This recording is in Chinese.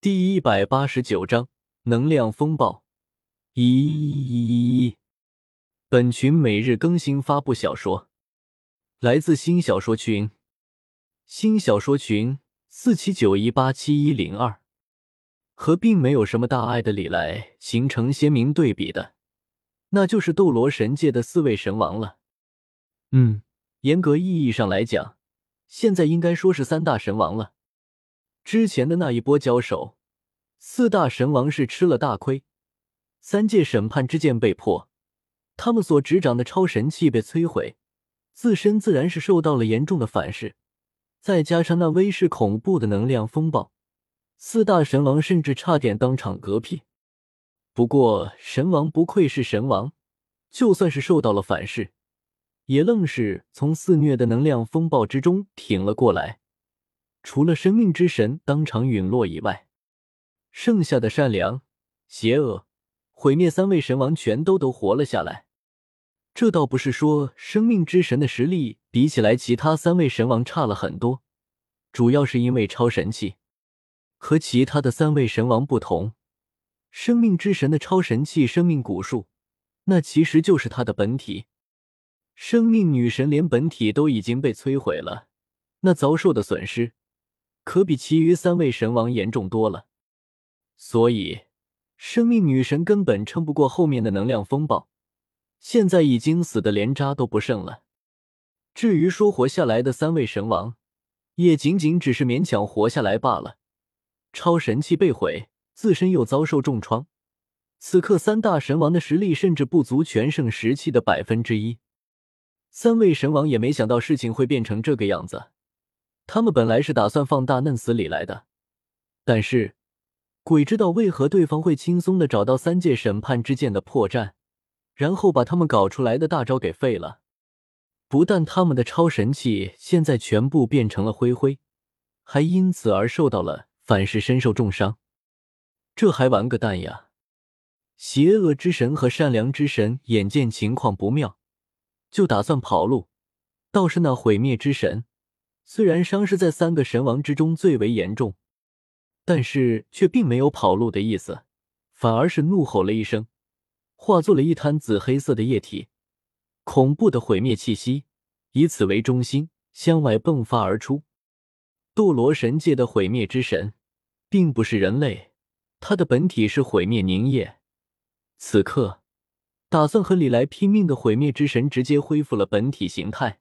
第一百八十九章能量风暴。一，本群每日更新发布小说，来自新小说群，新小说群四七九一八七一零二。和并没有什么大碍的李来形成鲜明对比的，那就是斗罗神界的四位神王了。嗯，严格意义上来讲，现在应该说是三大神王了。之前的那一波交手，四大神王是吃了大亏，三界审判之剑被破，他们所执掌的超神器被摧毁，自身自然是受到了严重的反噬，再加上那威势恐怖的能量风暴，四大神王甚至差点当场嗝屁。不过神王不愧是神王，就算是受到了反噬，也愣是从肆虐的能量风暴之中挺了过来。除了生命之神当场陨落以外，剩下的善良、邪恶、毁灭三位神王全都都活了下来。这倒不是说生命之神的实力比起来其他三位神王差了很多，主要是因为超神器和其他的三位神王不同，生命之神的超神器生命古树，那其实就是他的本体。生命女神连本体都已经被摧毁了，那遭受的损失。可比其余三位神王严重多了，所以生命女神根本撑不过后面的能量风暴，现在已经死的连渣都不剩了。至于说活下来的三位神王，也仅仅只是勉强活下来罢了。超神器被毁，自身又遭受重创，此刻三大神王的实力甚至不足全盛时期的百分之一。三位神王也没想到事情会变成这个样子。他们本来是打算放大嫩死李来的，但是鬼知道为何对方会轻松的找到三界审判之剑的破绽，然后把他们搞出来的大招给废了。不但他们的超神器现在全部变成了灰灰，还因此而受到了反噬，身受重伤。这还玩个蛋呀！邪恶之神和善良之神眼见情况不妙，就打算跑路。倒是那毁灭之神。虽然伤势在三个神王之中最为严重，但是却并没有跑路的意思，反而是怒吼了一声，化作了一滩紫黑色的液体，恐怖的毁灭气息以此为中心向外迸发而出。斗罗神界的毁灭之神，并不是人类，他的本体是毁灭凝液。此刻，打算和李来拼命的毁灭之神直接恢复了本体形态。